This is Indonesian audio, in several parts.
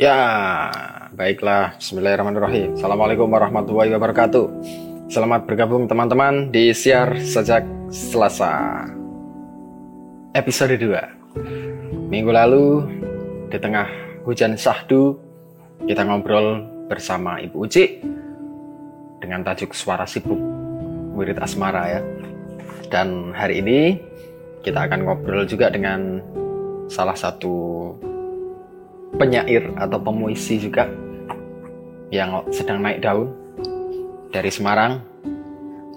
Ya, baiklah. Bismillahirrahmanirrahim. Assalamualaikum warahmatullahi wabarakatuh. Selamat bergabung teman-teman di Siar Sejak Selasa. Episode 2. Minggu lalu, di tengah hujan sahdu, kita ngobrol bersama Ibu Uci dengan tajuk Suara Sibuk Wirid Asmara ya. Dan hari ini kita akan ngobrol juga dengan salah satu penyair atau pemuisi juga yang sedang naik daun dari Semarang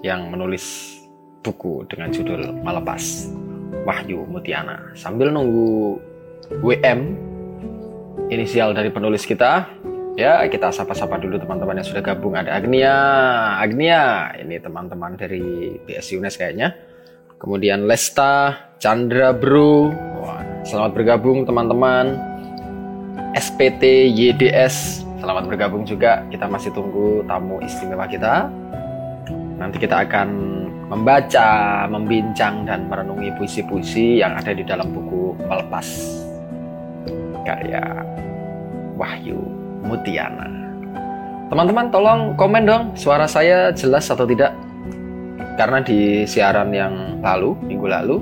yang menulis buku dengan judul Melepas Wahyu Mutiana. Sambil nunggu WM inisial dari penulis kita, ya kita sapa-sapa dulu teman-teman yang sudah gabung. Ada Agnia, Agnia, ini teman-teman dari BS UNES kayaknya. Kemudian Lesta, Chandra Bro, selamat bergabung teman-teman. SPT YDS. Selamat bergabung juga. Kita masih tunggu tamu istimewa kita. Nanti kita akan membaca, membincang dan merenungi puisi-puisi yang ada di dalam buku Melepas karya Wahyu Mutiana. Teman-teman tolong komen dong suara saya jelas atau tidak. Karena di siaran yang lalu, minggu lalu,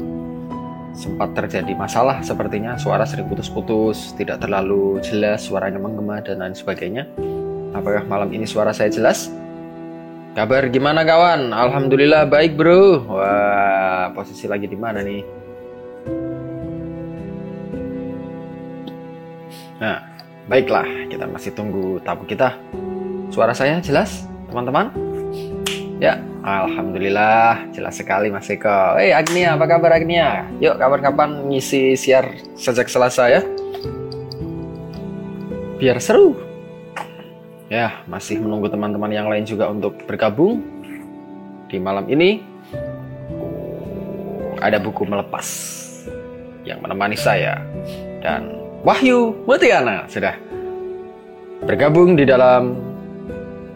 sempat terjadi masalah sepertinya suara sering putus-putus tidak terlalu jelas suaranya menggema dan lain sebagainya. Apakah malam ini suara saya jelas? Kabar gimana kawan? Alhamdulillah baik bro. Wah posisi lagi di mana nih? Nah baiklah. Kita masih tunggu tamu kita. Suara saya jelas teman-teman ya Alhamdulillah, jelas sekali Mas Eko. Eh, Agnia, apa kabar Agnia? Yuk, kapan-kapan ngisi siar sejak Selasa ya. Biar seru. Ya, masih menunggu teman-teman yang lain juga untuk bergabung. Di malam ini, ada buku melepas yang menemani saya. Dan Wahyu Mutiana sudah bergabung di dalam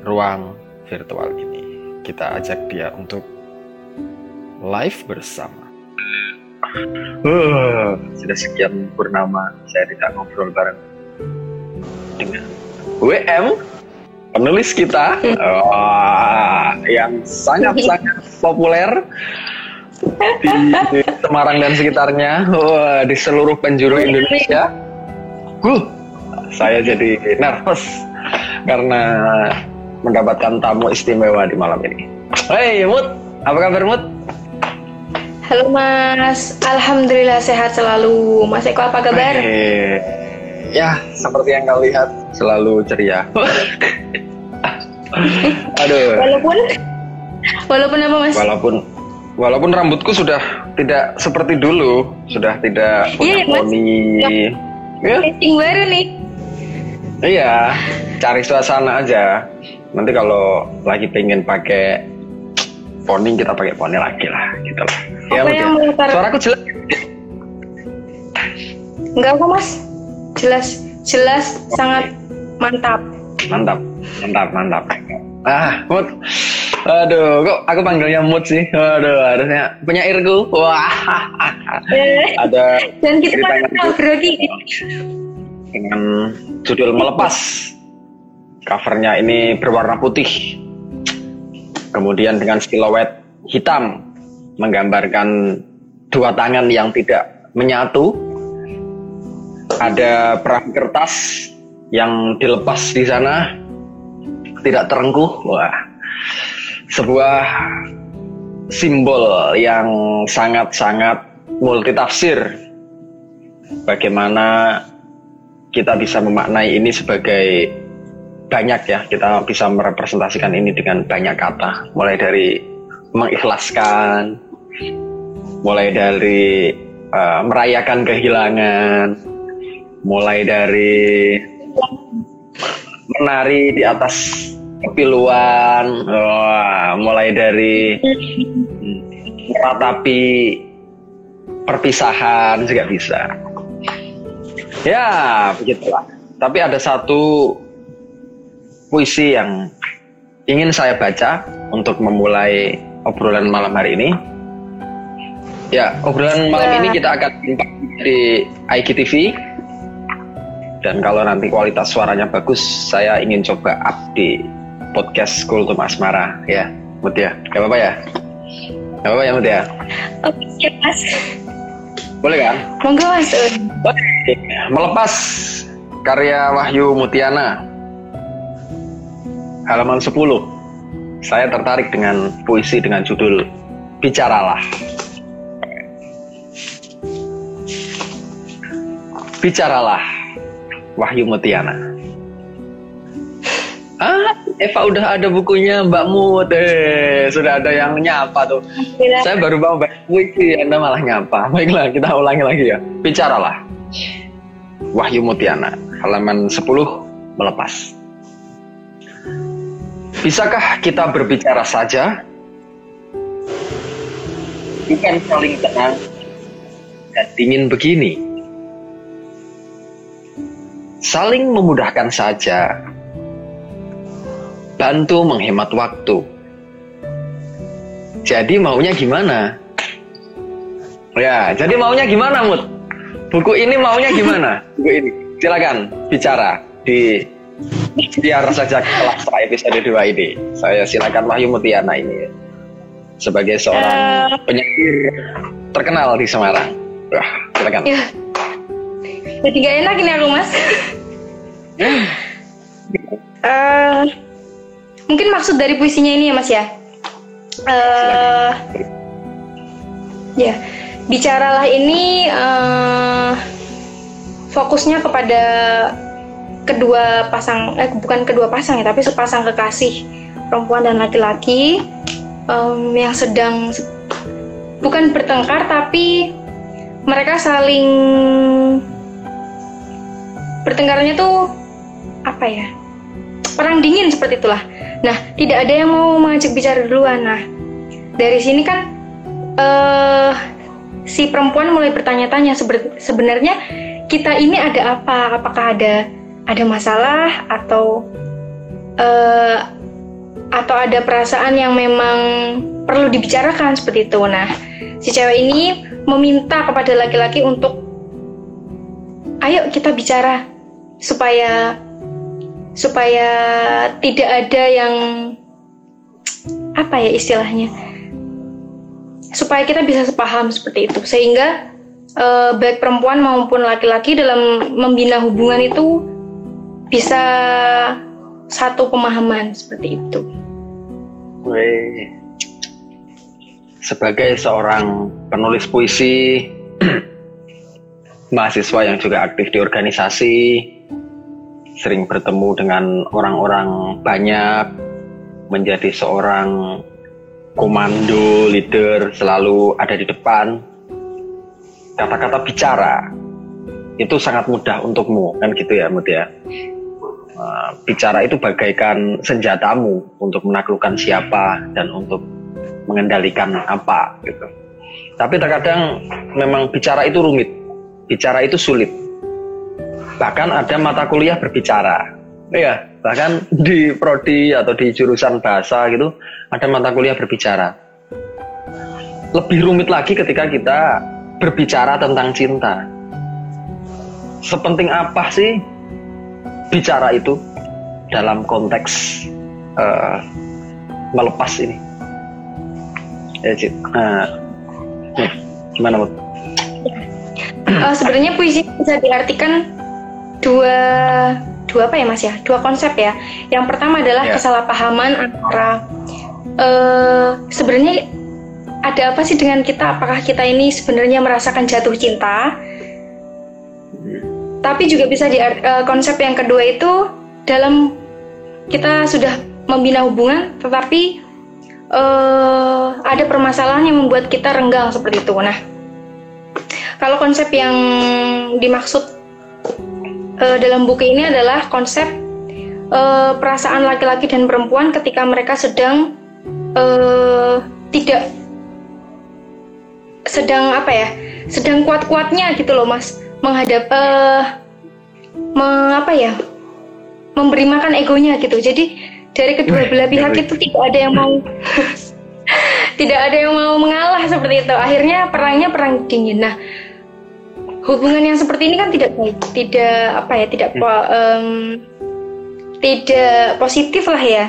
ruang virtual ini kita ajak dia untuk live bersama. Uh, sudah sekian purnama saya tidak ngobrol bareng dengan WM penulis kita oh, yang sangat-sangat populer di Semarang dan sekitarnya, oh, di seluruh penjuru Indonesia. Uh, saya jadi nervous karena mendapatkan tamu istimewa di malam ini. Hei Mut, apa kabar Mut? Halo Mas, Alhamdulillah sehat selalu. Mas Eko apa kabar? Hey. Ya, seperti yang kau lihat, selalu ceria. Aduh. Walaupun, walaupun apa Mas? Walaupun, walaupun rambutku sudah tidak seperti dulu, sudah tidak iya, punya poni. Ya. baru nih. Iya, cari suasana aja nanti kalau lagi pengen pakai poni kita pakai poni lagi lah gitu lah. Ya, Apa yang ya. suaraku jelas. Enggak kok mas. Jelas. Jelas okay. sangat mantap. Mantap. Mantap mantap. Ah mood. Aduh kok aku panggilnya mood sih? Aduh harusnya penyairku wah. Eh, ada dan kita grogi dengan judul melepas covernya ini berwarna putih. Kemudian dengan siluet hitam menggambarkan dua tangan yang tidak menyatu. Ada perahu kertas yang dilepas di sana tidak terengkuh. Wah sebuah simbol yang sangat-sangat multitafsir. Bagaimana kita bisa memaknai ini sebagai banyak ya kita bisa merepresentasikan ini dengan banyak kata. Mulai dari mengikhlaskan mulai dari uh, merayakan kehilangan mulai dari menari di atas kepiluan oh, mulai dari meratapi perpisahan juga bisa. Ya begitulah. Tapi ada satu puisi yang ingin saya baca untuk memulai obrolan malam hari ini. Ya, obrolan malam ini kita akan di IGTV Dan kalau nanti kualitas suaranya bagus, saya ingin coba update podcast Kultum Asmara ya, Mut ya. Gak apa-apa ya? Gak apa-apa ya Mut ya? Oke mas. Boleh kan? Monggo mas. Melepas karya Wahyu Mutiana halaman 10 saya tertarik dengan puisi dengan judul Bicaralah. Bicaralah Wahyu Mutiana. Ah, Eva udah ada bukunya Mbak Mut. Eh, Sudah ada yang nyapa tuh. Saya baru mau baca puisi Anda malah nyapa. Baiklah kita ulangi lagi ya. Bicaralah Wahyu Mutiana. Halaman 10 melepas Bisakah kita berbicara saja? Bukan saling tenang dan dingin begini. Saling memudahkan saja. Bantu menghemat waktu. Jadi maunya gimana? Ya, jadi maunya gimana, Mut? Buku ini maunya gimana? Buku ini. Silakan bicara di biar saja kelas episode 2 ini. Saya silakan Wahyu Mutiana ini sebagai seorang uh, penyair terkenal di Semarang. Wah, silakan. Ya. Jadi gak enak ini aku mas. uh, mungkin maksud dari puisinya ini ya mas ya. Uh, ya, bicaralah ini uh, fokusnya kepada kedua pasang eh bukan kedua pasang ya tapi sepasang kekasih perempuan dan laki-laki um, yang sedang bukan bertengkar tapi mereka saling bertengkarnya tuh apa ya? Perang dingin seperti itulah. Nah tidak ada yang mau mengajak bicara duluan. Nah dari sini kan uh, si perempuan mulai bertanya-tanya sebenarnya kita ini ada apa? Apakah ada ada masalah atau uh, atau ada perasaan yang memang perlu dibicarakan seperti itu. Nah, si cewek ini meminta kepada laki-laki untuk ayo kita bicara supaya supaya tidak ada yang apa ya istilahnya supaya kita bisa sepaham seperti itu sehingga uh, baik perempuan maupun laki-laki dalam membina hubungan itu bisa satu pemahaman seperti itu. Sebagai seorang penulis puisi, mahasiswa yang juga aktif di organisasi, sering bertemu dengan orang-orang banyak, menjadi seorang komando, leader, selalu ada di depan. Kata-kata bicara itu sangat mudah untukmu, kan gitu ya, Mut ya? Eh, bicara itu bagaikan senjatamu untuk menaklukkan siapa dan untuk mengendalikan apa gitu. Tapi terkadang memang bicara itu rumit, bicara itu sulit. Bahkan ada mata kuliah berbicara, ya bahkan di prodi atau di jurusan bahasa gitu ada mata kuliah berbicara. Lebih rumit lagi ketika kita berbicara tentang cinta. Sepenting apa sih bicara itu dalam konteks uh, melepas ini. Ya, Cik. Uh, gimana, Bu? Uh, sebenarnya puisi bisa diartikan dua dua apa ya Mas ya? Dua konsep ya. Yang pertama adalah yeah. kesalahpahaman antara uh, sebenarnya ada apa sih dengan kita? Apakah kita ini sebenarnya merasakan jatuh cinta tapi juga bisa di uh, konsep yang kedua itu dalam kita sudah membina hubungan, tetapi uh, ada permasalahan yang membuat kita renggang seperti itu. Nah, kalau konsep yang dimaksud uh, dalam buku ini adalah konsep uh, perasaan laki-laki dan perempuan ketika mereka sedang uh, tidak sedang apa ya, sedang kuat-kuatnya gitu loh, Mas menghadap uh, mengapa ya memberi makan egonya gitu. Jadi dari kedua belah pihak itu tidak ada yang mau tidak ada yang mau mengalah seperti itu. Akhirnya perangnya perang dingin. Nah hubungan yang seperti ini kan tidak baik, tidak apa ya, tidak po, em, tidak positif lah ya,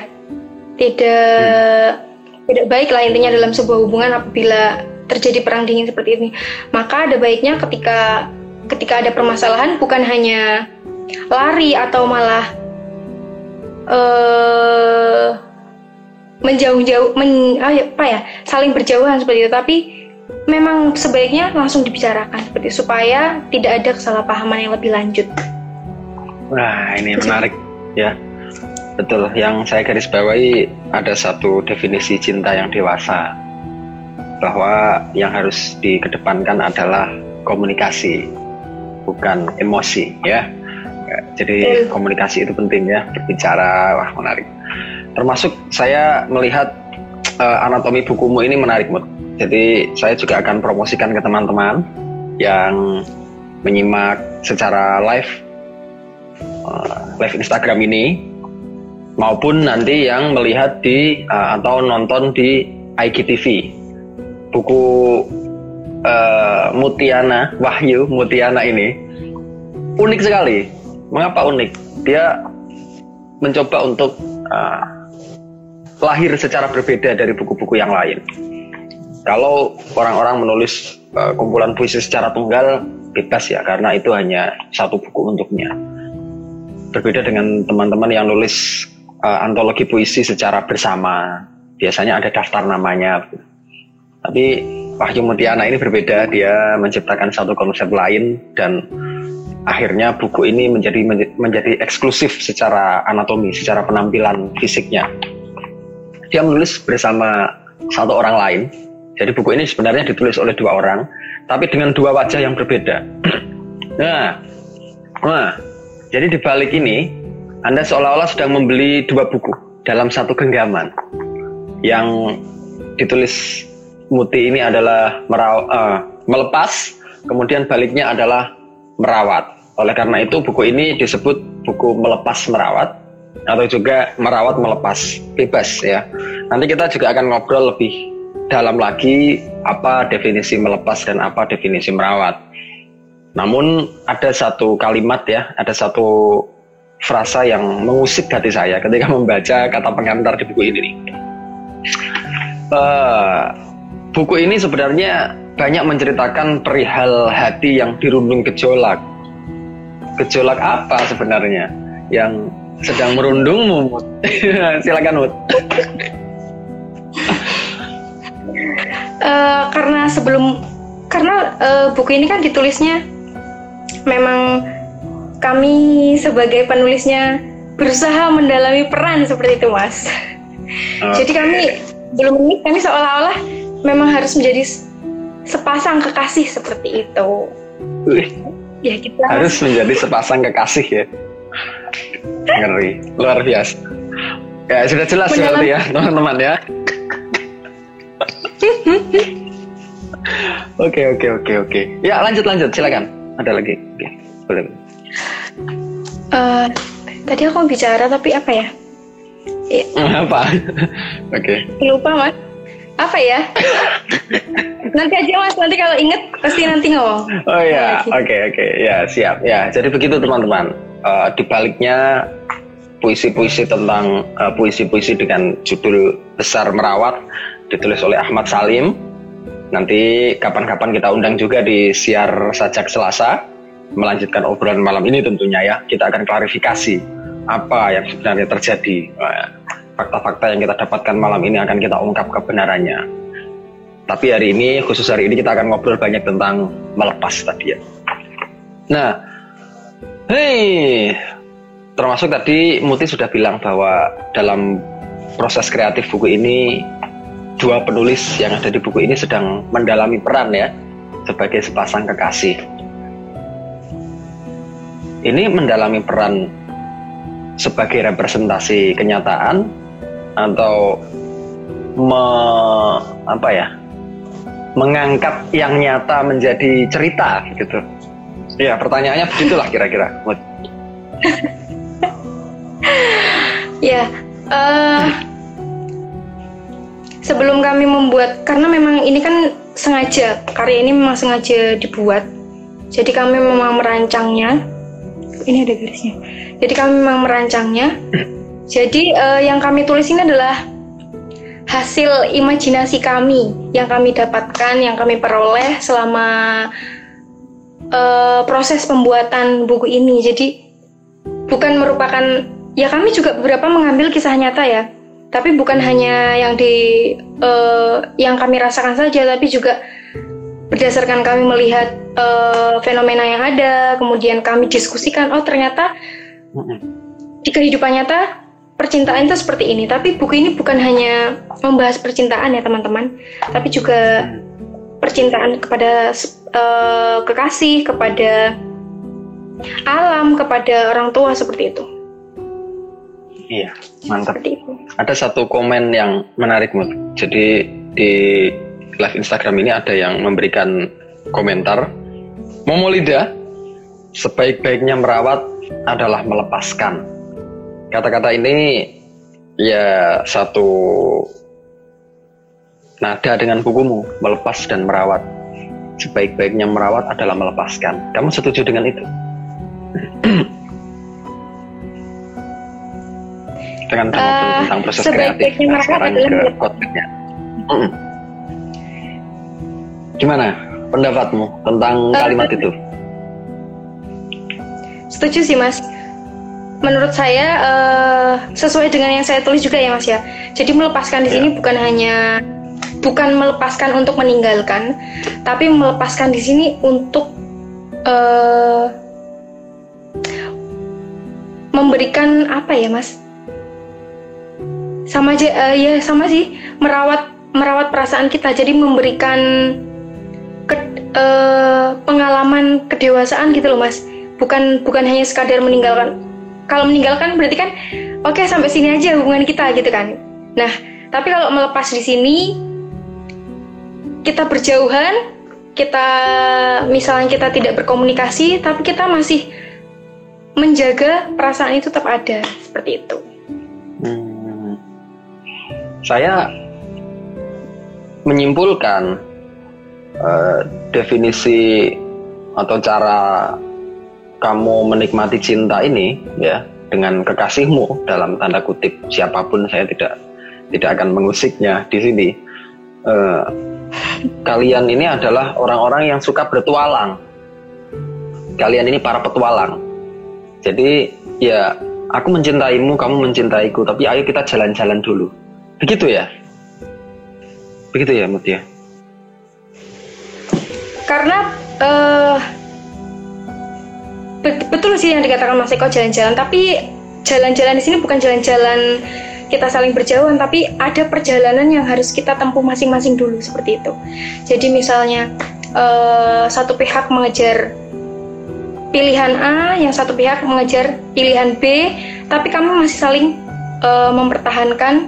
tidak tidak baik lah intinya dalam sebuah hubungan apabila terjadi perang dingin seperti ini. Maka ada baiknya ketika ketika ada permasalahan bukan hanya lari atau malah eh menjauh-jauh men, ah, apa ya saling berjauhan seperti itu tapi memang sebaiknya langsung dibicarakan seperti supaya tidak ada kesalahpahaman yang lebih lanjut. Wah, ini menarik ya. Betul, yang saya garis bawahi ada satu definisi cinta yang dewasa. Bahwa yang harus dikedepankan adalah komunikasi, bukan emosi ya. Jadi komunikasi itu penting ya, berbicara, wah menarik. Termasuk saya melihat eh, anatomi bukumu ini menarik, Mut. Jadi saya juga akan promosikan ke teman-teman yang menyimak secara live eh, live Instagram ini maupun nanti yang melihat di eh, atau nonton di IGTV buku eh, Mutiana Wahyu Mutiana ini unik sekali. Mengapa unik? Dia mencoba untuk eh, lahir secara berbeda dari buku-buku yang lain. Kalau orang-orang menulis eh, kumpulan puisi secara tunggal bebas ya karena itu hanya satu buku untuknya. Berbeda dengan teman-teman yang nulis eh, antologi puisi secara bersama, biasanya ada daftar namanya. Tapi Wahyu Mutiana ini berbeda, dia menciptakan satu konsep lain dan akhirnya buku ini menjadi menjadi eksklusif secara anatomi, secara penampilan fisiknya. Dia menulis bersama satu orang lain. Jadi buku ini sebenarnya ditulis oleh dua orang, tapi dengan dua wajah yang berbeda. nah, nah, jadi di balik ini Anda seolah-olah sedang membeli dua buku dalam satu genggaman. Yang ditulis Muti ini adalah eh, melepas, kemudian baliknya adalah merawat. Oleh karena itu buku ini disebut buku melepas merawat atau juga merawat melepas bebas ya. Nanti kita juga akan ngobrol lebih dalam lagi apa definisi melepas dan apa definisi merawat. Namun ada satu kalimat ya, ada satu frasa yang mengusik hati saya ketika membaca kata pengantar di buku ini. Eh, buku ini sebenarnya banyak menceritakan perihal hati yang dirundung gejolak. Gejolak apa sebenarnya yang sedang merundungmu? Silakan Mut. Eh, karena sebelum karena eh, buku ini kan ditulisnya memang kami sebagai penulisnya berusaha mendalami peran seperti itu mas. Jadi kami belum ini kami seolah-olah memang harus menjadi sepasang kekasih seperti itu. Wih, Ya kita harus menjadi sepasang kekasih ya. Ngeri, luar biasa. Ya sudah jelas Mendalam- berarti ya teman-teman ya. Oke oke oke oke. Ya lanjut lanjut silakan. Ada lagi? Oke, boleh. Eh, tadi aku bicara tapi apa ya? Apa? Oke. lupa mas. Apa ya? nanti aja mas. Nanti kalau inget pasti nanti ngomong. Oh ya, oke oke, ya siap. Ya, jadi begitu teman-teman. Eh, di baliknya puisi-puisi tentang eh, puisi-puisi dengan judul besar merawat ditulis oleh Ahmad Salim. Nanti kapan-kapan kita undang juga di siar sajak Selasa melanjutkan obrolan malam ini tentunya ya. Kita akan klarifikasi apa yang sebenarnya terjadi. Eh, Fakta-fakta yang kita dapatkan malam ini akan kita ungkap kebenarannya. Tapi hari ini, khusus hari ini kita akan ngobrol banyak tentang melepas tadi ya. Nah, hei, termasuk tadi Muti sudah bilang bahwa dalam proses kreatif buku ini, dua penulis yang ada di buku ini sedang mendalami peran ya, sebagai sepasang kekasih. Ini mendalami peran sebagai representasi kenyataan atau me, apa ya mengangkat yang nyata menjadi cerita gitu. Ya pertanyaannya begitulah kira-kira. Ya, eh sebelum kami membuat, karena memang ini kan sengaja, karya ini memang sengaja dibuat Jadi kami memang merancangnya. Ini ada garisnya. Jadi kami memang merancangnya. Jadi uh, yang kami tulis ini adalah hasil imajinasi kami yang kami dapatkan, yang kami peroleh selama uh, proses pembuatan buku ini. Jadi bukan merupakan ya kami juga beberapa mengambil kisah nyata ya, tapi bukan hanya yang di uh, yang kami rasakan saja, tapi juga berdasarkan kami melihat uh, fenomena yang ada, kemudian kami diskusikan, oh ternyata di kehidupan nyata percintaan itu seperti ini. Tapi buku ini bukan hanya membahas percintaan ya teman-teman, tapi juga percintaan kepada uh, kekasih, kepada alam, kepada orang tua seperti itu. Iya, mantap. Ada satu komen yang menarik, Mut. Jadi di live Instagram ini ada yang memberikan komentar. Momolida, sebaik-baiknya merawat adalah melepaskan. Kata-kata ini ya satu nada dengan bukumu, melepas dan merawat. Sebaik-baiknya merawat adalah melepaskan. Kamu setuju dengan itu? dengan kamu uh, tentang proses kreatif. Nah, sekarang ke kontennya. Gimana pendapatmu tentang uh, kalimat itu? Setuju sih mas. Menurut saya uh, sesuai dengan yang saya tulis juga ya mas ya. Jadi melepaskan di ya. sini bukan hanya bukan melepaskan untuk meninggalkan, tapi melepaskan di sini untuk uh, memberikan apa ya mas? Sama aja uh, ya sama sih merawat merawat perasaan kita. Jadi memberikan ke, uh, pengalaman kedewasaan gitu loh mas bukan bukan hanya sekadar meninggalkan kalau meninggalkan berarti kan oke okay, sampai sini aja hubungan kita gitu kan nah tapi kalau melepas di sini kita berjauhan kita misalnya kita tidak berkomunikasi tapi kita masih menjaga perasaan itu tetap ada seperti itu hmm. saya menyimpulkan uh, definisi atau cara kamu menikmati cinta ini ya dengan kekasihmu dalam tanda kutip siapa pun saya tidak tidak akan mengusiknya di sini. Uh, kalian ini adalah orang-orang yang suka bertualang. Kalian ini para petualang. Jadi ya aku mencintaimu kamu mencintaiku tapi ayo kita jalan-jalan dulu. Begitu ya? Begitu ya Mutia? Karena uh, sih yang dikatakan Mas Eko jalan-jalan. Tapi jalan-jalan di sini bukan jalan-jalan kita saling berjauhan tapi ada perjalanan yang harus kita tempuh masing-masing dulu seperti itu. Jadi misalnya uh, satu pihak mengejar pilihan A yang satu pihak mengejar pilihan B tapi kamu masih saling uh, mempertahankan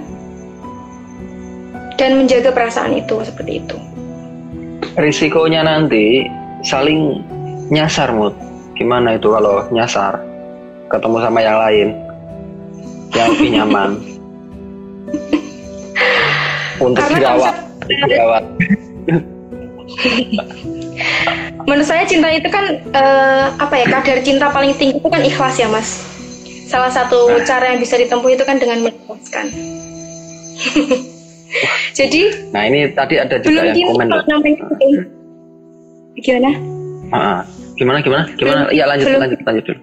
dan menjaga perasaan itu seperti itu. Risikonya nanti saling nyasar mood gimana itu kalau nyasar? Ketemu sama yang lain. Yang lebih nyaman. Untuk Karena dirawat. dirawat. Menurut saya cinta itu kan uh, apa ya kadar cinta paling tinggi itu kan ikhlas ya mas. Salah satu nah. cara yang bisa ditempuh itu kan dengan mengikhlaskan. Jadi Nah, ini tadi ada juga yang komen. Namanya Gimana? Ah, gimana gimana? Gimana? Iya lanjut belum, lanjut lanjut dulu.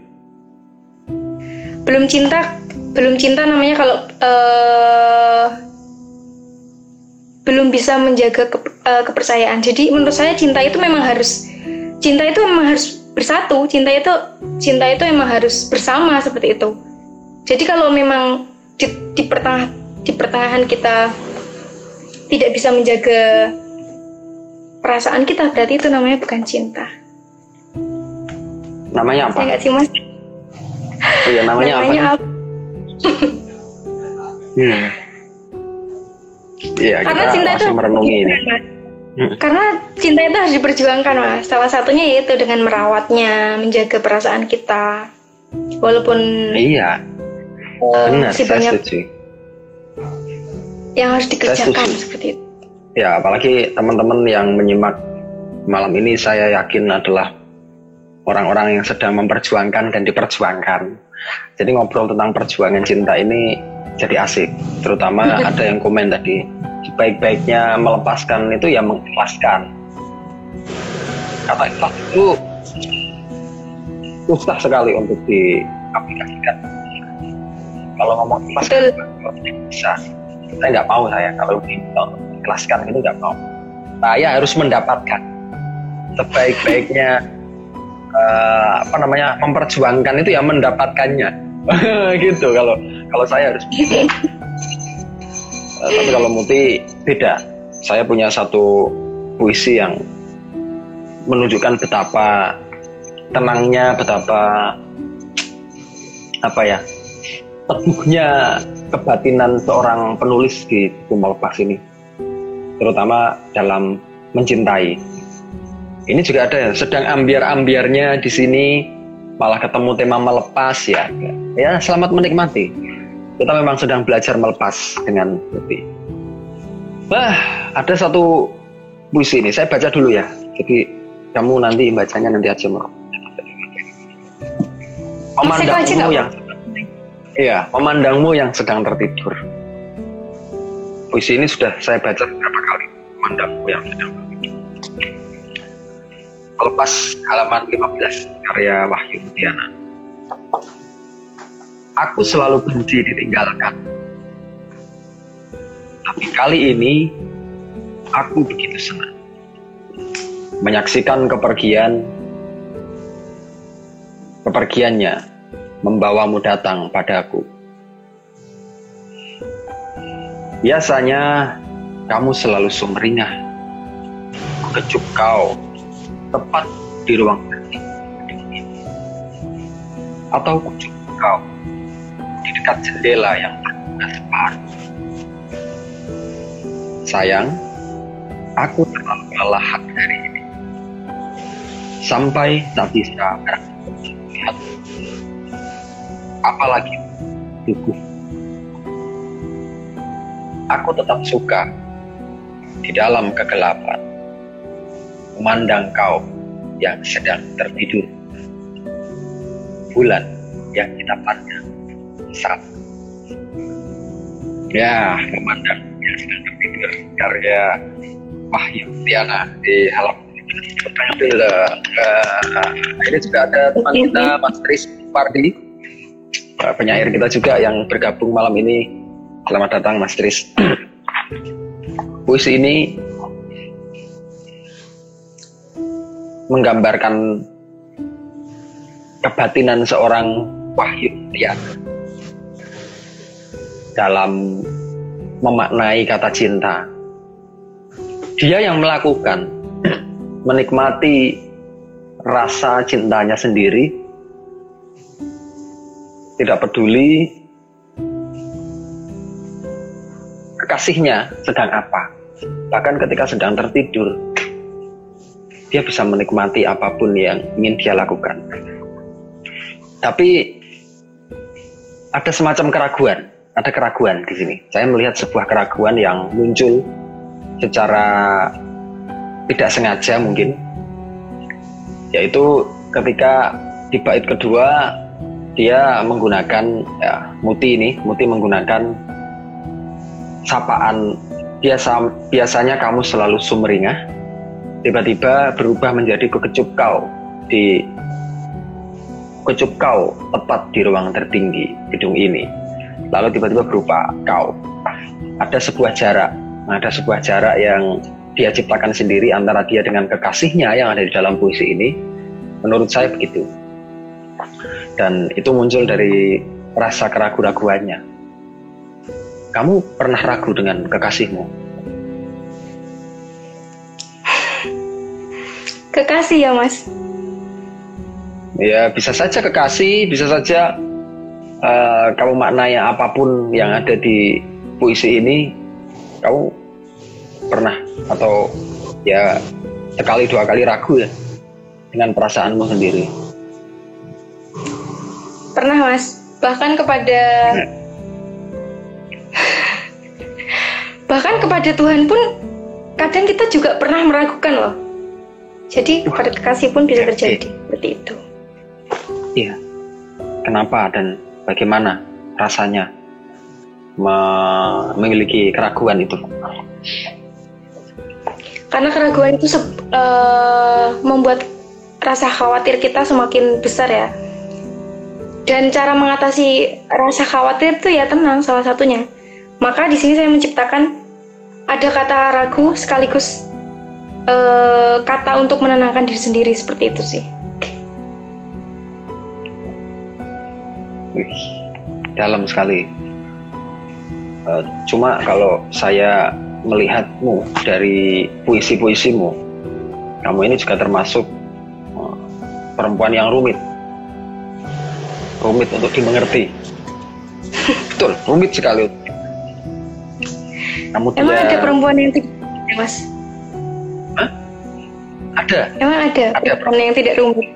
Belum cinta, belum cinta namanya kalau uh, belum bisa menjaga ke, uh, kepercayaan. Jadi menurut saya cinta itu memang harus cinta itu memang harus bersatu. Cinta itu cinta itu memang harus bersama seperti itu. Jadi kalau memang di, di pertengah di pertengahan kita tidak bisa menjaga perasaan kita berarti itu namanya bukan cinta namanya apa? Enggak sih mas oh, iya namanya, namanya apa? apa? hmm. Iya, karena cinta itu merenungi ini. Hmm. Karena cinta itu harus diperjuangkan mas. Salah satunya yaitu dengan merawatnya, menjaga perasaan kita, walaupun iya, uh, benar. Saya banyak, setuju yang harus dikerjakan seperti itu. Ya, apalagi teman-teman yang menyimak malam ini saya yakin adalah orang-orang yang sedang memperjuangkan dan diperjuangkan. Jadi ngobrol tentang perjuangan cinta ini jadi asik. Terutama ada yang komen tadi, sebaik-baiknya melepaskan itu ya mengikhlaskan. Kata ikhlas itu susah sekali untuk diaplikasikan. Kalau ngomong ikhlas bisa. Saya nggak mau saya kalau diikhlaskan itu nggak mau. Saya harus mendapatkan sebaik-baiknya uh, apa namanya memperjuangkan itu ya mendapatkannya. Gitu kalau kalau saya harus uh, tapi kalau Muti beda saya punya satu puisi yang menunjukkan betapa tenangnya betapa apa ya teguhnya kebatinan seorang penulis di buku Melepas ini terutama dalam mencintai ini juga ada sedang ambiar-ambiarnya di sini malah ketemu tema melepas ya. Ya, selamat menikmati. Kita memang sedang belajar melepas dengan Putih. Wah, ada satu puisi ini. Saya baca dulu ya. Jadi kamu nanti bacanya nanti aja mau. Memandangmu yang Iya, memandangmu yang sedang tertidur. Puisi ini sudah saya baca beberapa kali. Memandangmu yang sedang tertidur Melepas halaman 15 karya Wahyu Mutiana. Aku selalu benci ditinggalkan. Tapi kali ini aku begitu senang. Menyaksikan kepergian kepergiannya membawamu datang padaku. Biasanya kamu selalu sumringah, kecup kau tepat di ruang kerja atau ujung kau di dekat jendela yang terbuka separuh. Sayang, aku terlalu kelelahan hari ini. Sampai tak bisa melihat apalagi tubuh. Aku tetap suka di dalam kegelapan memandang kau yang sedang tertidur. Bulan yang kita pandang. Saat ya memandang yang sedang tertidur. Karya Wahyu Tiana di halaman uh, ini juga ada teman kita Mas Tris Pardi. Penyair kita juga yang bergabung malam ini. Selamat datang Mas Tris. Puisi ini menggambarkan kebatinan seorang wahyu ya dalam memaknai kata cinta. Dia yang melakukan menikmati rasa cintanya sendiri, tidak peduli kekasihnya sedang apa. Bahkan ketika sedang tertidur, dia bisa menikmati apa pun yang ingin dia lakukan. Tapi ada semacam keraguan, ada keraguan di sini. Saya melihat sebuah keraguan yang muncul secara tidak sengaja mungkin, yaitu ketika di bait kedua dia menggunakan ya, Muti ini, Muti menggunakan sapaan biasa biasanya kamu selalu sumringah tiba-tiba berubah menjadi kekecup kau di kecup kau tepat di ruang tertinggi gedung ini. Lalu tiba-tiba berupa kau. Ada sebuah jarak, ada sebuah jarak yang dia ciptakan sendiri antara dia dengan kekasihnya yang ada di dalam puisi ini. Menurut saya begitu. Dan itu muncul dari rasa keraguan-raguannya. Kamu pernah ragu dengan kekasihmu? Kekasih ya mas? Ya bisa saja kekasih, bisa saja uh, kamu maknai apa pun yang ada di puisi ini, kamu pernah atau ya sekali dua kali ragu ya dengan perasaanmu sendiri. Pernah mas, bahkan kepada bahkan kepada Tuhan pun kadang kita juga pernah meragukan loh jadi pada kekasih pun bisa terjadi. seperti itu. Iya. Kenapa dan bagaimana rasanya memiliki keraguan itu? Karena keraguan itu uh, membuat rasa khawatir kita semakin besar ya. Dan cara mengatasi rasa khawatir itu ya tenang salah satunya. Maka di sini saya menciptakan ada kata ragu sekaligus uh, kata untuk menenangkan diri sendiri seperti itu sih. Wih, dalam sekali. Uh, cuma kalau saya melihatmu dari puisi-puisimu, kamu ini juga termasuk uh, perempuan yang rumit, rumit untuk dimengerti. Betul, rumit sekali. Kamu Emang tidak... ada perempuan yang tidak, mas? Ada. Emang ada, ada. Perempuan yang tidak rumit?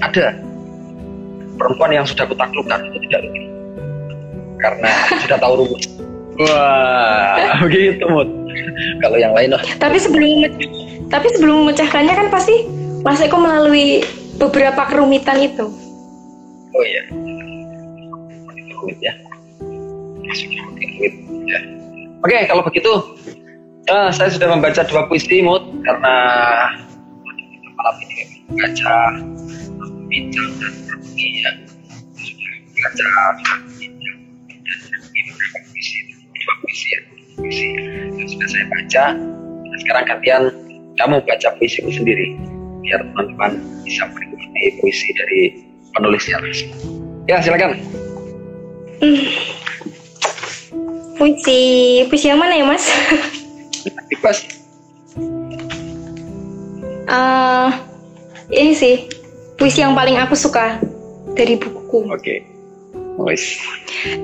Ada. Perempuan yang sudah kutaklukkan itu tidak rugi karena sudah tahu rumus. Wah begitu mut. Kalau yang lain loh tapi sebelum tapi sebelum memecahkannya kan pasti Mas Eko melalui beberapa kerumitan itu. Oh iya. Rumit ya. Rumit ya. Oke kalau begitu uh, saya sudah membaca dua puisi mut karena malam ini membaca bincang dan Iya. Baca beberapa puisi, dua puisi ya, puisi yang sudah saya baca. Nah, sekarang gantian kamu baca puisimu sendiri, biar teman-teman bisa menikmati puisi dari penulisnya. Ya, silakan. Hmm. Puisi, puisi yang mana ya, Mas? Bebas. Uh, ini sih puisi yang paling aku suka dari bukuku. Oke. Okay.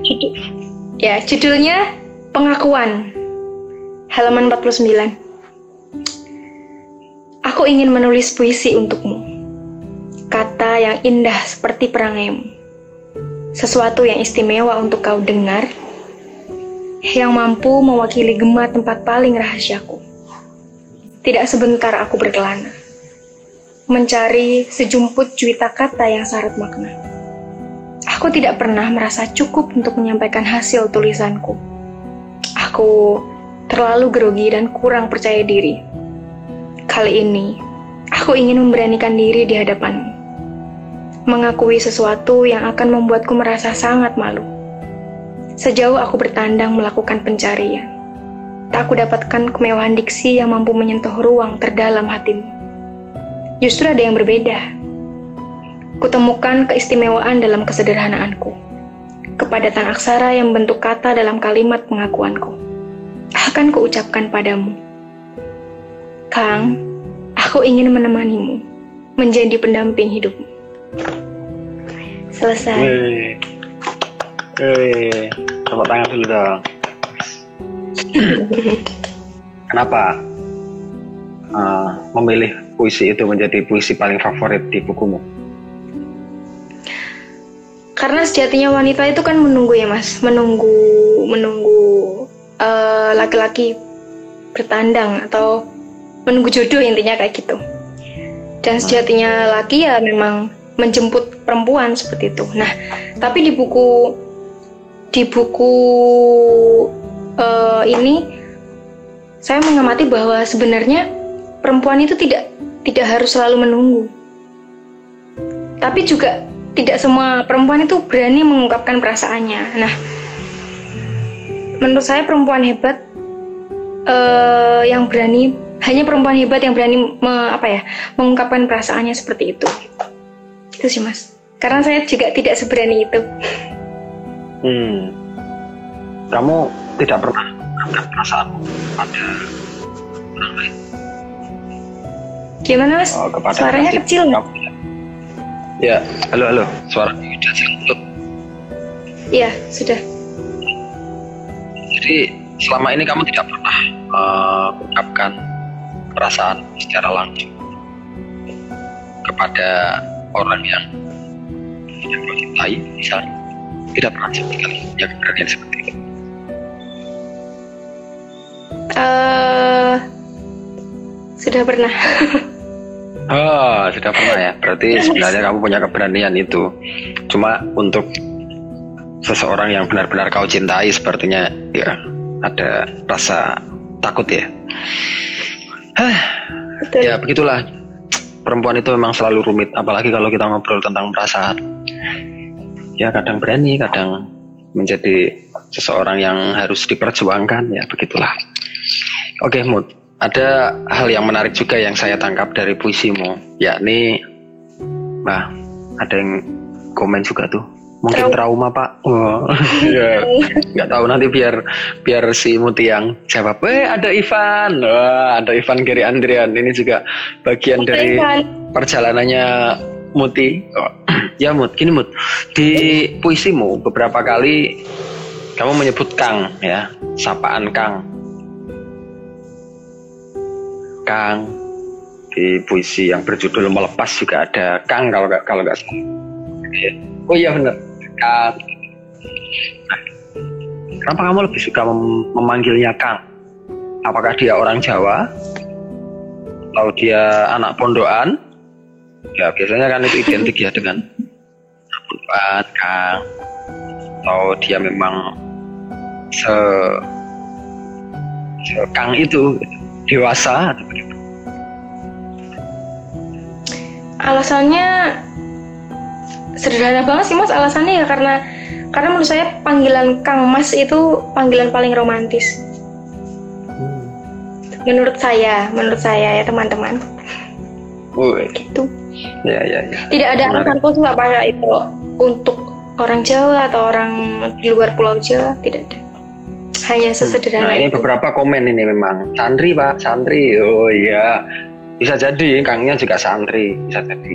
Judul, ya, judulnya Pengakuan. Halaman 49. Aku ingin menulis puisi untukmu. Kata yang indah seperti perangaimu. Sesuatu yang istimewa untuk kau dengar, yang mampu mewakili gema tempat paling rahasiaku. Tidak sebentar aku berkelana mencari sejumput juita kata yang syarat makna. Aku tidak pernah merasa cukup untuk menyampaikan hasil tulisanku. Aku terlalu grogi dan kurang percaya diri. Kali ini, aku ingin memberanikan diri di hadapanmu. Mengakui sesuatu yang akan membuatku merasa sangat malu. Sejauh aku bertandang melakukan pencarian, tak aku dapatkan kemewahan diksi yang mampu menyentuh ruang terdalam hatimu justru ada yang berbeda. Kutemukan keistimewaan dalam kesederhanaanku, kepadatan aksara yang bentuk kata dalam kalimat pengakuanku. Akan kuucapkan padamu, Kang, aku ingin menemanimu, menjadi pendamping hidupmu. Selesai. Hei, hei, tepuk tangan dulu dong. Kenapa uh, memilih puisi itu menjadi puisi paling favorit di bukumu? Karena sejatinya wanita itu kan menunggu ya mas, menunggu menunggu uh, laki-laki bertandang atau menunggu jodoh intinya kayak gitu. Dan sejatinya laki ya memang menjemput perempuan seperti itu. Nah, tapi di buku di buku uh, ini saya mengamati bahwa sebenarnya perempuan itu tidak tidak harus selalu menunggu. Tapi juga tidak semua perempuan itu berani mengungkapkan perasaannya. Nah, menurut saya perempuan hebat uh, yang berani hanya perempuan hebat yang berani me, apa ya mengungkapkan perasaannya seperti itu. Itu sih mas. Karena saya juga tidak seberani itu. Hmm. Kamu tidak pernah mengungkapkan perasaan pada orang lain? Gimana mas? Oh, kepada Suaranya kecil nggak? Ya, halo halo, suara sudah jelas Iya, sudah. Jadi selama ini kamu tidak pernah mengucapkan perasaan secara langsung kepada orang yang yang kau cintai, misalnya tidak pernah sekali ya keberanian seperti itu. Uh, sudah pernah. Oh, sudah pernah ya. Berarti sebenarnya kamu punya keberanian itu. Cuma untuk seseorang yang benar-benar kau cintai sepertinya ya ada rasa takut ya. Hah, Betul. ya begitulah. Perempuan itu memang selalu rumit, apalagi kalau kita ngobrol tentang perasaan. Ya kadang berani, kadang menjadi seseorang yang harus diperjuangkan, ya begitulah. Oke, Mut. Ada hal yang menarik juga yang saya tangkap dari puisimu, yakni, nah, ada yang komen juga tuh. Mungkin trauma, Pak. Oh, ya. nggak tahu nanti biar biar si Muti yang jawab. Eh, ada Ivan. Wah, ada Ivan Geri Andrian. Ini juga bagian dari Ivan. perjalanannya Muti. Ya Mut, gini Mut. Di puisimu beberapa kali kamu menyebut Kang ya, sapaan Kang. Kang di puisi yang berjudul melepas juga ada Kang kalau nggak kalau nggak. Oh iya benar, Kang. Kenapa kamu lebih suka mem- memanggilnya Kang? Apakah dia orang Jawa? Atau dia anak pondokan? Ya biasanya kan itu identik ya dengan pondokan, Kang. Atau dia memang se, se Kang itu dewasa atau? Alasannya sederhana banget sih mas alasannya ya karena karena menurut saya panggilan Kang Mas itu panggilan paling romantis. Menurut saya menurut saya ya teman-teman. Woi, gitu ya ya ya. tidak ada alasan khusus apa itu untuk orang Jawa atau orang di luar Pulau Jawa tidak ada hanya sesederhana Nah ini itu beberapa komen ini memang santri pak, santri. Oh iya, bisa jadi kangnya juga santri, bisa jadi.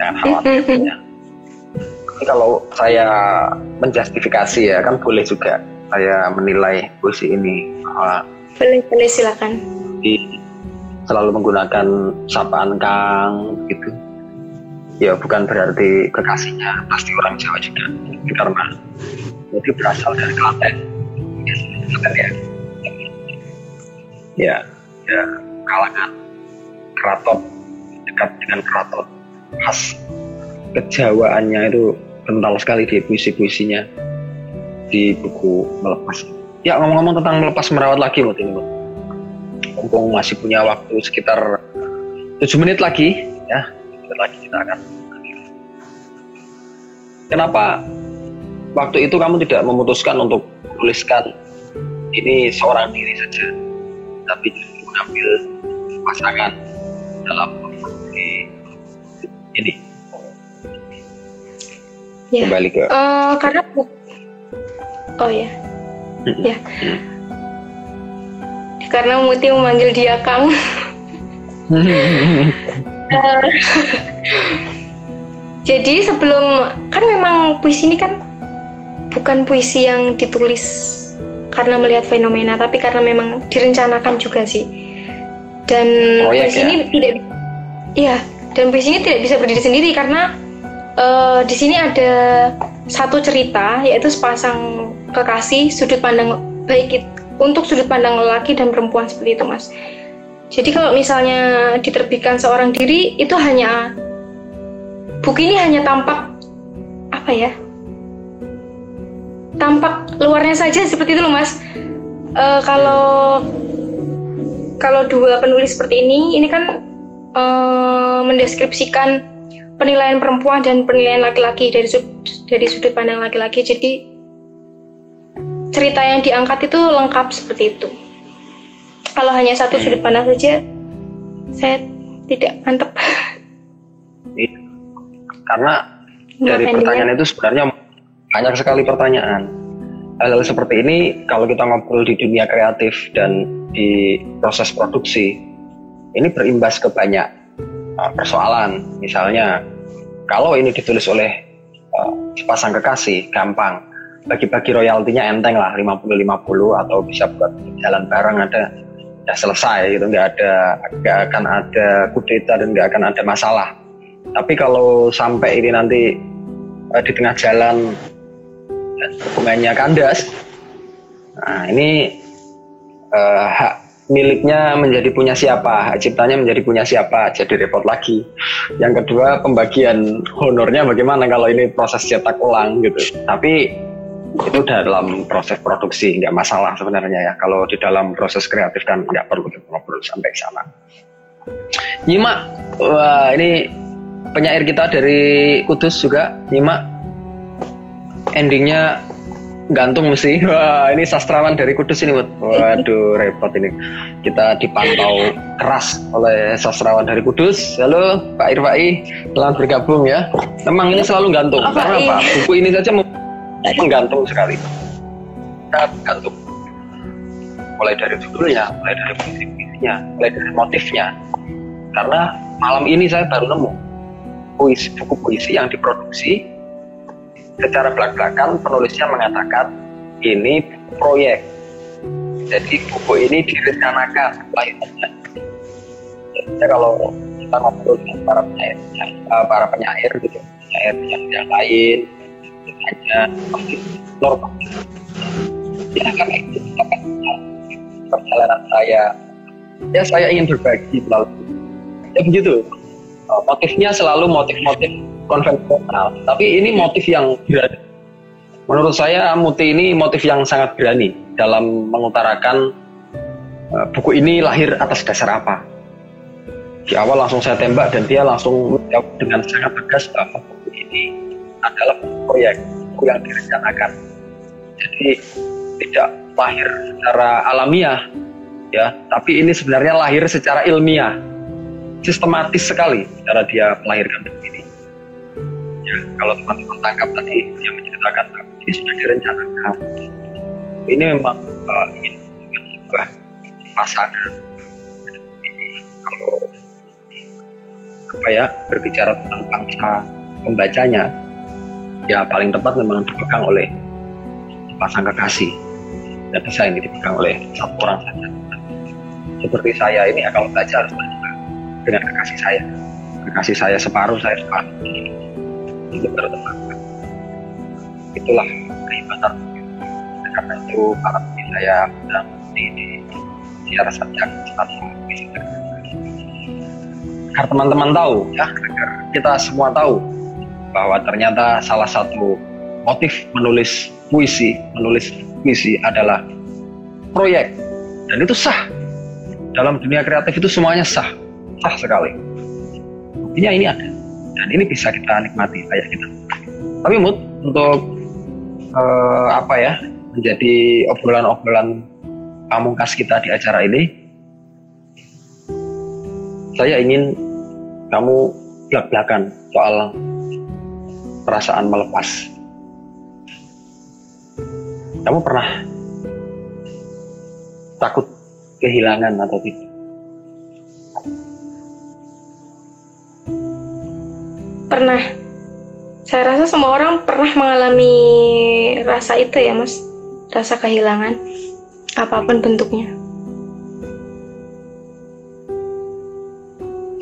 Jangan khawatir. ya. Tapi kalau saya menjustifikasi ya kan boleh juga saya menilai puisi ini bahwa boleh boleh silakan di selalu menggunakan sapaan Kang gitu. Ya bukan berarti kekasihnya pasti orang Jawa juga, karena jadi berasal dari Klaten. Ya. Ya, ya kalangan keraton. Dekat dengan keraton. Khas kejawaannya itu kental sekali di puisi-puisinya. Di buku melepas. Ya ngomong-ngomong tentang melepas merawat lagi Mut ini mumpung masih punya waktu sekitar 7 menit lagi ya 7 menit lagi kita akan kenapa waktu itu kamu tidak memutuskan untuk menuliskan ini seorang diri saja tapi mengambil pasangan dalam di ini? Ya. Kembali ke Eh, karena oh ya. Ya. Karena Muti memanggil dia Kang Jadi sebelum kan memang puisi ini kan bukan puisi yang ditulis karena melihat fenomena tapi karena memang direncanakan juga sih dan Proyek puisi ya? ini tidak iya dan puisi ini tidak bisa berdiri sendiri karena eh, di sini ada satu cerita yaitu sepasang kekasih sudut pandang baik it- untuk sudut pandang lelaki dan perempuan seperti itu mas jadi kalau misalnya diterbitkan seorang diri itu hanya buku ini hanya tampak apa ya? Tampak luarnya saja seperti itu loh mas. Eh, kalau kalau dua penulis seperti ini, ini kan eh, mendeskripsikan penilaian perempuan dan penilaian laki-laki dari sud- dari sudut pandang laki-laki. Jadi cerita yang diangkat itu lengkap seperti itu. Kalau hanya satu sudut pandang saja, saya tidak mantep. karena dari pertanyaan itu sebenarnya banyak sekali pertanyaan. Hal-hal seperti ini kalau kita ngobrol di dunia kreatif dan di proses produksi, ini berimbas ke banyak uh, persoalan. Misalnya, kalau ini ditulis oleh uh, sepasang kekasih, gampang. Bagi-bagi royaltinya enteng lah, 50-50 atau bisa buat jalan bareng ada udah selesai gitu, nggak ada nggak akan ada kudeta dan nggak akan ada masalah. Tapi kalau sampai ini nanti eh, di tengah jalan hubungannya kandas, nah ini eh, hak miliknya menjadi punya siapa, hak ciptanya menjadi punya siapa, jadi repot lagi. Yang kedua, pembagian honornya bagaimana kalau ini proses cetak ulang gitu. Tapi itu dalam proses produksi nggak masalah sebenarnya ya. Kalau di dalam proses kreatif kan nggak perlu ngobrol sampai sana. Nyimak, wah ini penyair kita dari Kudus juga, nyimak endingnya gantung mesti. Wah, ini sastrawan dari Kudus ini, Waduh, repot ini. Kita dipantau keras oleh sastrawan dari Kudus. Halo, Pak Irfai, selamat bergabung ya. Memang ini selalu gantung. Oh, Karena apa? Buku ini saja menggantung sekali. Kita gantung. Mulai dari judulnya, mulai dari puisi-puisinya, mulai dari motifnya. Karena malam ini saya baru nemu puisi, buku puisi yang diproduksi secara belak-belakan penulisnya mengatakan ini proyek. Jadi buku ini direncanakan lahirnya. Jadi kalau kita ngobrol dengan para penyair, uh, para penyair gitu, penyair yang lain, hanya normal. Ya kan itu perjalanan saya. Ya saya ingin berbagi melalui. Ya begitu. Uh, motifnya selalu motif-motif konvensional. Tapi ini motif yang berani. Menurut saya Muti ini motif yang sangat berani dalam mengutarakan uh, buku ini lahir atas dasar apa. Di awal langsung saya tembak dan dia langsung menjawab dengan sangat tegas bahwa buku ini adalah proyek yang direncanakan. Jadi tidak lahir secara alamiah ya, tapi ini sebenarnya lahir secara ilmiah, sistematis sekali cara dia melahirkan buku ini. Ya kalau teman-teman tangkap tadi yang menceritakan ini sudah direncanakan. Ini memang uh, ingin sebuah pasangan. Kalau apa ya berbicara tentang bangsa pembacanya ya paling tepat memang dipegang oleh pasang kekasih. Dan bisa ini dipegang oleh satu orang. Saja seperti saya ini akan membaca harus dengan kekasih saya. Kekasih saya separuh saya separuh. Itu berteman. Itulah kehebatan karena itu para saya sedang di, di siar sajak agar teman-teman tahu ya kita semua tahu bahwa ternyata salah satu motif menulis puisi menulis puisi adalah proyek. Dan itu sah. Dalam dunia kreatif itu semuanya sah. Sah sekali. Buktinya ini ada. Dan ini bisa kita nikmati kayak kita tapi mood untuk uh, apa ya menjadi obrolan-obrolan pamungkas kita di acara ini saya ingin kamu belak-belakan soal perasaan melepas. Kamu pernah takut kehilangan atau tidak? Pernah. Saya rasa semua orang pernah mengalami rasa itu ya mas. Rasa kehilangan apa pun bentuknya.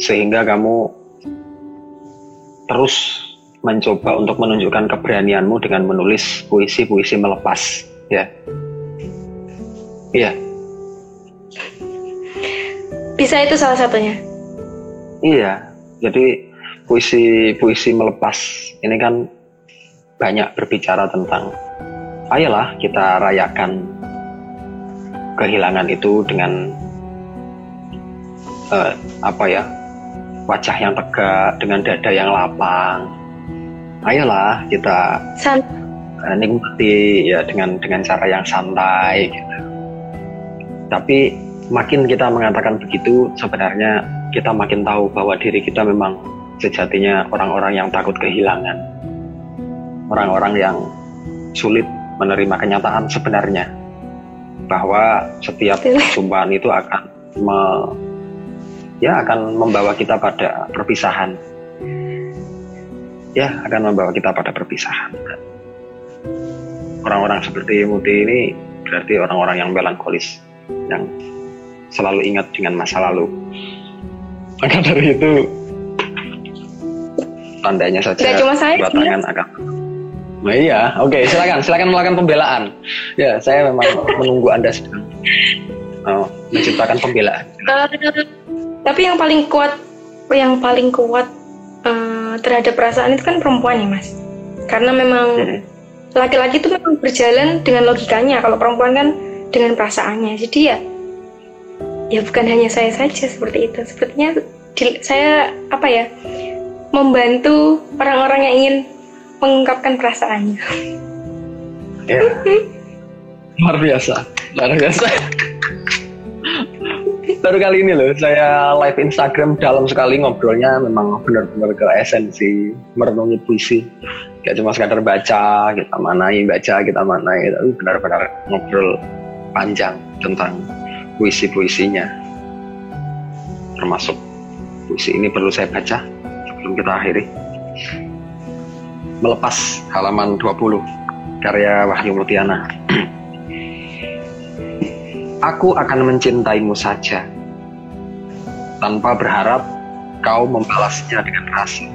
Sehingga kamu terus mencoba untuk menunjukkan keberanianmu dengan menulis puisi-puisi melepas ya. Iya. Bisa itu salah satunya? Iya. Jadi puisi-puisi melepas ini kan banyak berbicara tentang ayolah kita rayakan kehilangan itu dengan uh, apa ya wajah yang tegak dengan dada yang lapang ayolah kita Sant uh, nikmati ya dengan dengan cara yang santai gitu. tapi makin kita mengatakan begitu sebenarnya kita makin tahu bahwa diri kita memang sejatinya orang-orang yang takut kehilangan, orang-orang yang sulit menerima kenyataan sebenarnya. Bahwa setiap perjumpaan itu akan me, ya akan membawa kita pada perpisahan ya akan membawa kita pada perpisahan orang-orang seperti Muti ini berarti orang-orang yang melankolis yang selalu ingat dengan masa lalu maka dari itu tandanya saja Gak cuma saya tangan akan Nah iya, oke silakan silakan melakukan pembelaan. Ya saya memang menunggu anda sedang. Oh, menciptakan pembelaan. Uh, tapi yang paling kuat, yang paling kuat uh, terhadap perasaan itu kan perempuan ya mas. Karena memang hmm. laki-laki itu memang berjalan dengan logikanya. Kalau perempuan kan dengan perasaannya. Jadi ya, ya bukan hanya saya saja seperti itu. Sepertinya saya apa ya membantu orang-orang yang ingin mengungkapkan perasaannya. Ya. Luar biasa, luar biasa. Baru kali ini loh saya live Instagram dalam sekali ngobrolnya memang benar-benar ke esensi merenungi puisi. Gak cuma sekadar baca, kita manai, baca, kita manai, tapi benar-benar ngobrol panjang tentang puisi-puisinya. Termasuk puisi ini perlu saya baca sebelum kita akhiri. Melepas halaman 20 karya Wahyu Mutiana. Aku akan mencintaimu saja tanpa berharap kau membalasnya dengan rasa.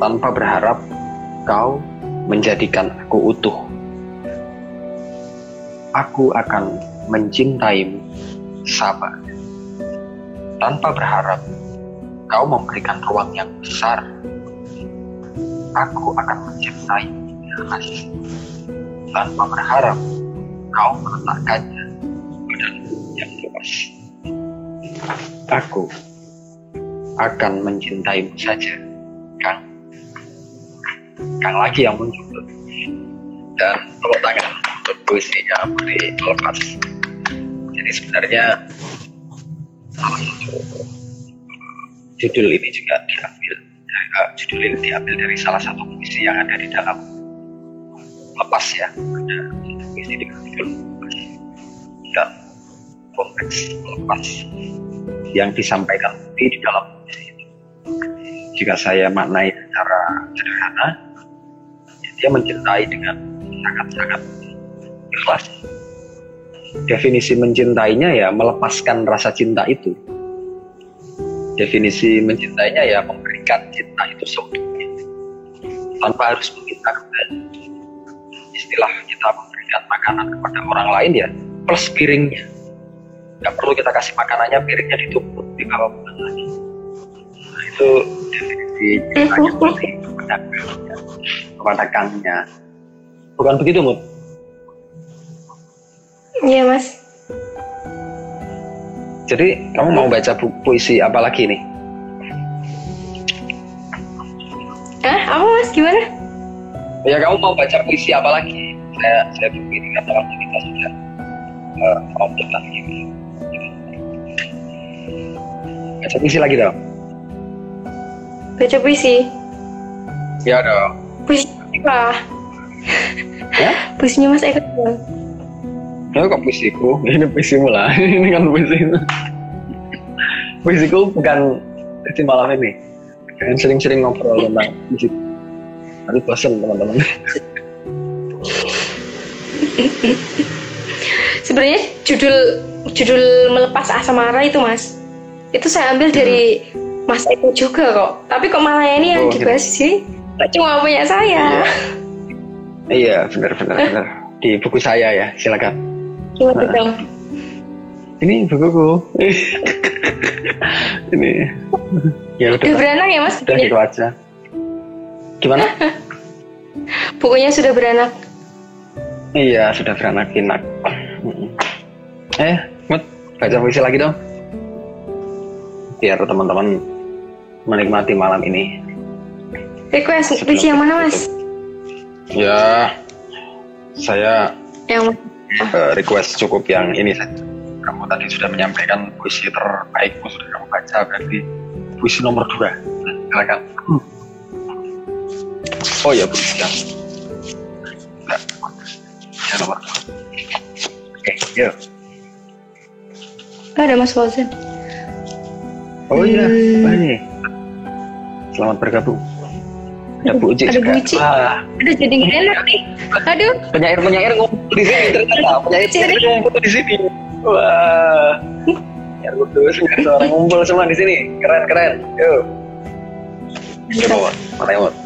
Tanpa berharap kau menjadikan aku utuh. Aku akan mencintaimu sabar tanpa berharap kau memberikan ruang yang besar. Aku akan keras tanpa berharap kau meletakkannya pada yang luas. Aku akan mencintaimu saja, Kang. Kang lagi yang muncul. Dan tepuk tangan untuk puisinya Putri Lepas. Jadi sebenarnya judul ini juga diambil uh, judul ini diambil dari salah satu puisi yang ada di dalam lepas ya. Ada judul lepas dan konteks lepas. Yang disampaikan di dalam jika saya maknai secara sederhana dia mencintai dengan sangat-sangat ikhlas. Definisi mencintainya ya melepaskan rasa cinta itu. Definisi mencintainya ya memberikan cinta itu seutuhnya tanpa harus meminta kembali istilah kita memberikan makanan kepada orang lain ya plus piringnya nggak perlu kita kasih makanannya piringnya ditumpuk di bawah lagi nah, itu definisi seperti itu kepada kepada kangnya bukan begitu Mut? Iya mas jadi kamu mau baca pu puisi apa lagi nih? Eh, apa mas? Gimana? Ya kamu mau baca puisi apa lagi? Saya saya pikir kata waktu kita sudah uh, komplit lagi. Baca puisi lagi dong. Baca puisi? Ya dong. Puisi apa? Ya? Puisinya Mas Eko dong. Ya kok puisiku? Ini puisimu lah. ini kan puisi. puisiku bukan puisi malam ini. Jangan sering-sering ngobrol tentang puisi. Nanti bosan teman-teman. Sebenarnya judul judul melepas asmara itu mas, itu saya ambil dari Mas Eko juga kok. Tapi kok malah ini yang oh, dibahas gitu. sih, cuma punya saya. Iya, benar-benar benar. Di buku saya ya, silakan. Gimana dong? Ini bukuku. ini. Ya udah. Udah beranak ya mas? Udah gitu aja. Gimana? Bukunya sudah beranak. Iya, sudah beranak inak. Eh, Mut, baca puisi lagi dong. Biar teman-teman menikmati malam ini. Request puisi yang mana, Mas? Ya, saya yang uh, request cukup yang ini saja. Kamu tadi sudah menyampaikan puisi terbaikmu sudah kamu baca berarti puisi nomor dua. Silakan. Hmm. Oh ya. Yang ya nomor dua. Oke, okay, yuk. Ada Mas Fauzan. Oh iya, hmm. Selamat bergabung. Ada Bu Uci ada Bu Uci ah. aduh jadi gak enak nih. Aduh. Penyair penyair ngumpul di sini ternyata. Penyair penyair ngumpul di sini. Wah. Penyair kudus orang ngumpul semua di sini. Keren keren. Yuk. Coba mana ya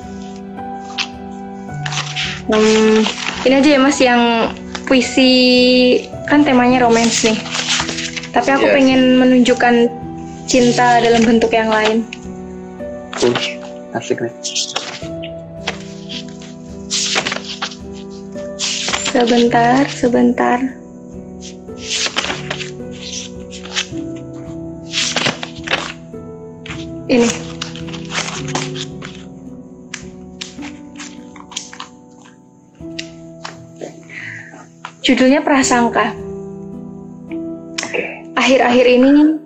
hmm, ini aja ya Mas yang puisi kan temanya romance nih. Tapi aku Yes. pengen menunjukkan cinta dalam bentuk yang lain. Uh, asik nih. Sebentar, sebentar. Ini. Judulnya Prasangka. Akhir-akhir ini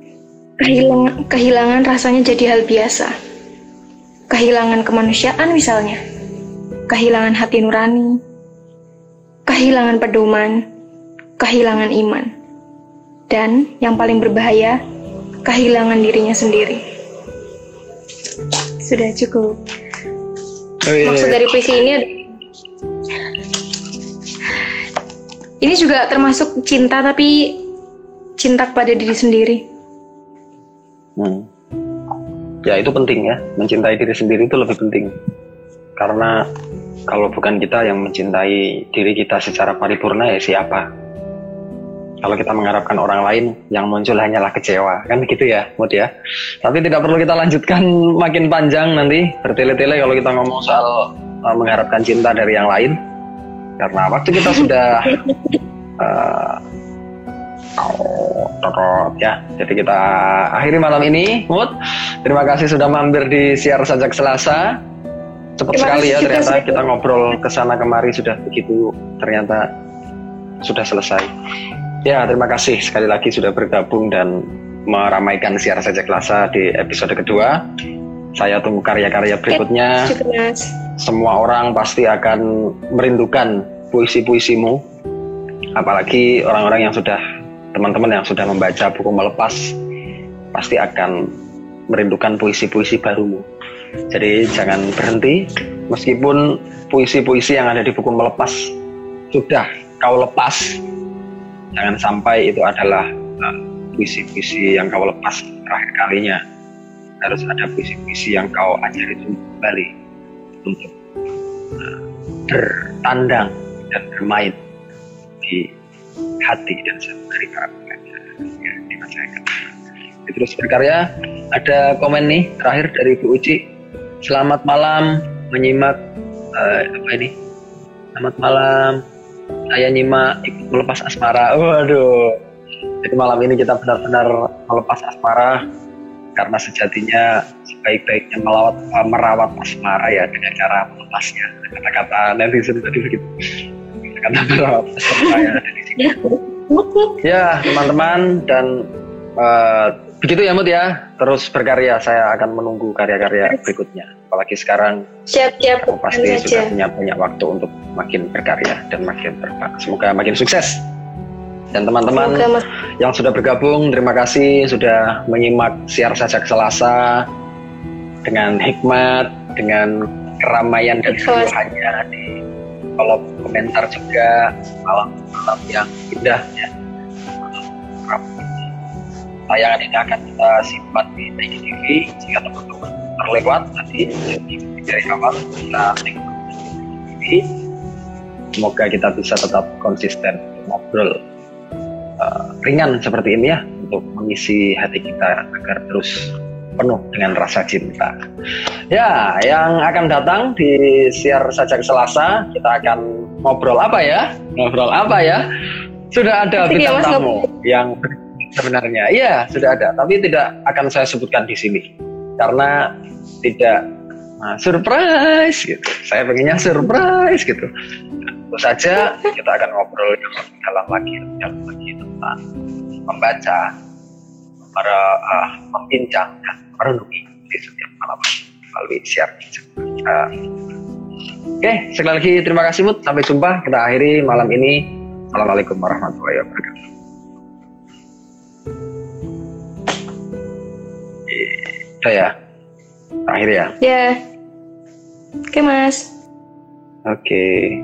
kehilangan, kehilangan rasanya jadi hal biasa. Kehilangan kemanusiaan misalnya. Kehilangan hati nurani. Kehilangan pedoman. Kehilangan iman. Dan yang paling berbahaya, kehilangan dirinya sendiri. Sudah cukup. Oh, iya, Maksud dari puisi ini ada- ini juga termasuk cinta tapi cinta kepada diri sendiri. Hmm. Ya itu penting ya, mencintai diri sendiri itu lebih penting. Karena kalau bukan kita yang mencintai diri kita secara paripurna ya siapa? Kalau kita mengharapkan orang lain yang muncul hanyalah kecewa, kan gitu ya, Mut ya. Tapi tidak perlu kita lanjutkan makin panjang nanti bertele-tele kalau kita ngomong soal uh, mengharapkan cinta dari yang lain. Karena waktu kita sudah uh, Oh, totot ya. Jadi kita akhiri malam ini, Mut. Terima kasih sudah mampir di siar sajak Selasa. Cepat Terima sekali ya ternyata kita ngobrol ke sana kemari sudah begitu ternyata sudah selesai. Ya, terima kasih sekali lagi sudah bergabung dan meramaikan siar sajak Selasa di episode kedua. Saya tunggu karya-karya berikutnya. semua orang pasti akan merindukan puisi-puisimu. Apalagi orang-orang yang sudah teman-teman yang sudah membaca buku melepas pasti akan merindukan puisi-puisi barumu. Jadi jangan berhenti meskipun puisi-puisi yang ada di buku melepas sudah kau lepas jangan sampai itu adalah uh, puisi-puisi yang kau lepas terakhir kalinya harus ada puisi-puisi yang kau ajari kembali untuk uh, bertandang dan bermain di hati dan ya, di masyarakat. Terus berkarya, ada komen nih terakhir dari Bu Uci. Selamat malam menyimak eh, apa ini? Selamat malam. Saya nyimak ikut melepas asmara. Waduh. Jadi malam ini kita benar-benar melepas asmara karena sejatinya sebaik-baiknya melawat, eh, merawat asmara ya dengan cara melepasnya. Kata-kata netizen tadi begitu. Kata merawat asmara ya dari sini. Ya teman-teman dan eh, begitu ya Mut ya. Terus berkarya saya akan menunggu karya-karya berikutnya. Apalagi sekarang Siap-siap aku pasti sudah punya banyak waktu untuk makin berkarya dan makin berkembang. Semoga makin sukses. Dan teman-teman yang sudah bergabung, terima kasih sudah menyimak siar sajak Selasa dengan hikmat, dengan keramaian dan Ikhlas. keluhannya di kolom komentar juga malam-malam yang indah ya. Tayangan ini akan kita simpan di TV jika teman-teman terlewat nanti jadi dari awal kita tengok. Semoga kita bisa tetap konsisten ngobrol uh, ringan seperti ini ya untuk mengisi hati kita agar terus penuh dengan rasa cinta. Ya, yang akan datang di siar sajak Selasa kita akan ngobrol apa ya? Ngobrol apa ya? Sudah ada Asik ya, bintang tamu yang sebenarnya. Iya, sudah ada, tapi tidak akan saya sebutkan di sini karena tidak nah, surprise gitu. Saya pengennya surprise gitu. Tentu saja kita akan ngobrol yang lebih dalam lagi, lebih dalam lagi tentang membaca, para uh, membincang dan merenungi di setiap malam melalui siar uh, Oke, sekali lagi terima kasih Mut. Sampai jumpa. Kita akhiri malam ini. Assalamualaikum warahmatullahi wabarakatuh. Udah ya. Akhir ya. ya. Oke mas. Oke.